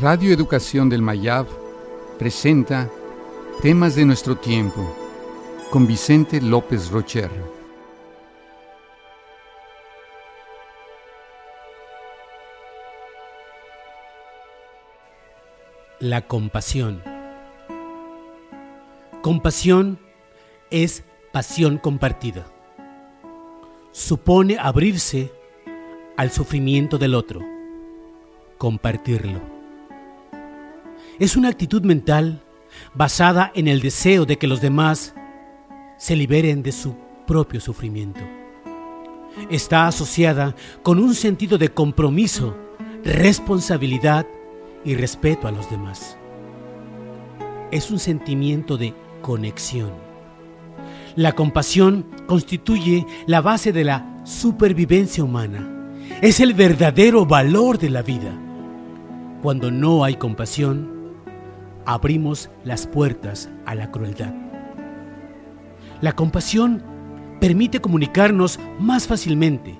Radio Educación del Mayab presenta Temas de nuestro tiempo con Vicente López Rocher. La compasión. Compasión es pasión compartida. Supone abrirse al sufrimiento del otro, compartirlo. Es una actitud mental basada en el deseo de que los demás se liberen de su propio sufrimiento. Está asociada con un sentido de compromiso, responsabilidad y respeto a los demás. Es un sentimiento de conexión. La compasión constituye la base de la supervivencia humana. Es el verdadero valor de la vida. Cuando no hay compasión, abrimos las puertas a la crueldad. La compasión permite comunicarnos más fácilmente.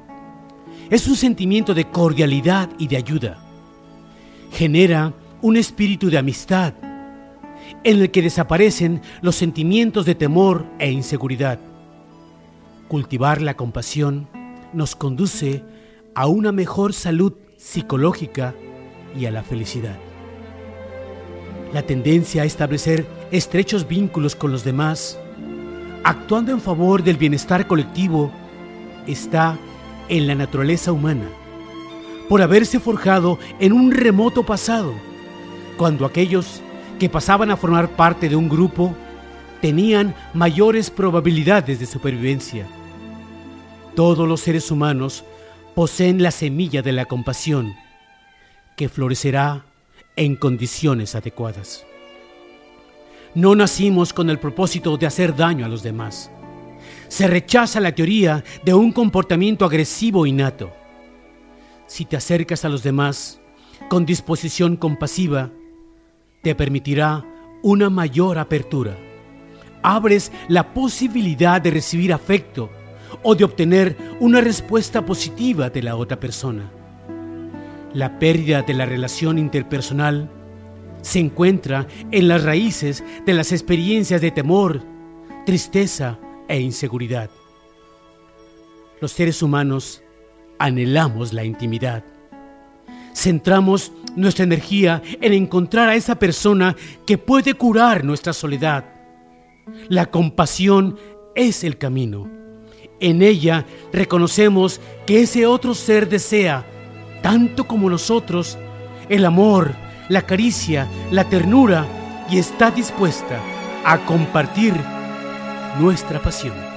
Es un sentimiento de cordialidad y de ayuda. Genera un espíritu de amistad en el que desaparecen los sentimientos de temor e inseguridad. Cultivar la compasión nos conduce a una mejor salud psicológica y a la felicidad. La tendencia a establecer estrechos vínculos con los demás, actuando en favor del bienestar colectivo, está en la naturaleza humana, por haberse forjado en un remoto pasado, cuando aquellos que pasaban a formar parte de un grupo tenían mayores probabilidades de supervivencia. Todos los seres humanos poseen la semilla de la compasión, que florecerá en condiciones adecuadas. No nacimos con el propósito de hacer daño a los demás. Se rechaza la teoría de un comportamiento agresivo innato. Si te acercas a los demás con disposición compasiva, te permitirá una mayor apertura. Abres la posibilidad de recibir afecto o de obtener una respuesta positiva de la otra persona. La pérdida de la relación interpersonal se encuentra en las raíces de las experiencias de temor, tristeza e inseguridad. Los seres humanos anhelamos la intimidad. Centramos nuestra energía en encontrar a esa persona que puede curar nuestra soledad. La compasión es el camino. En ella reconocemos que ese otro ser desea tanto como nosotros, el amor, la caricia, la ternura y está dispuesta a compartir nuestra pasión.